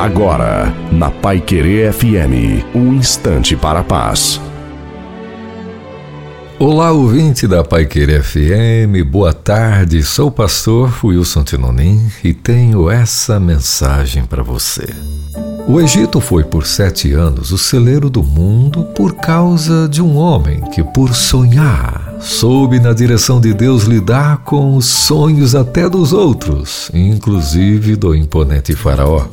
Agora, na Pai Querer FM, um instante para a paz. Olá, ouvinte da Pai Querer FM, boa tarde. Sou o pastor Wilson Tinonim e tenho essa mensagem para você. O Egito foi por sete anos o celeiro do mundo por causa de um homem que, por sonhar, soube na direção de Deus lidar com os sonhos até dos outros, inclusive do imponente Faraó.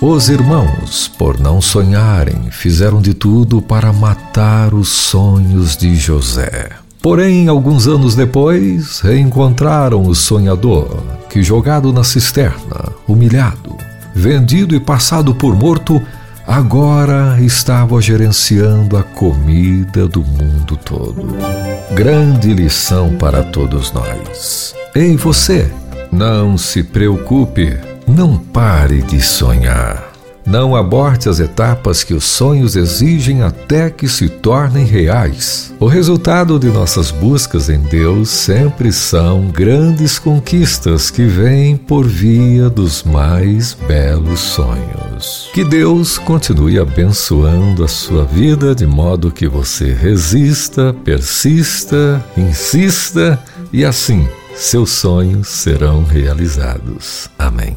Os irmãos, por não sonharem, fizeram de tudo para matar os sonhos de José. Porém, alguns anos depois, reencontraram o sonhador, que, jogado na cisterna, humilhado, vendido e passado por morto, agora estava gerenciando a comida do mundo todo. Grande lição para todos nós. Ei, você, não se preocupe não pare de sonhar. Não aborte as etapas que os sonhos exigem até que se tornem reais. O resultado de nossas buscas em Deus sempre são grandes conquistas que vêm por via dos mais belos sonhos. Que Deus continue abençoando a sua vida de modo que você resista, persista, insista e assim seus sonhos serão realizados. Amém.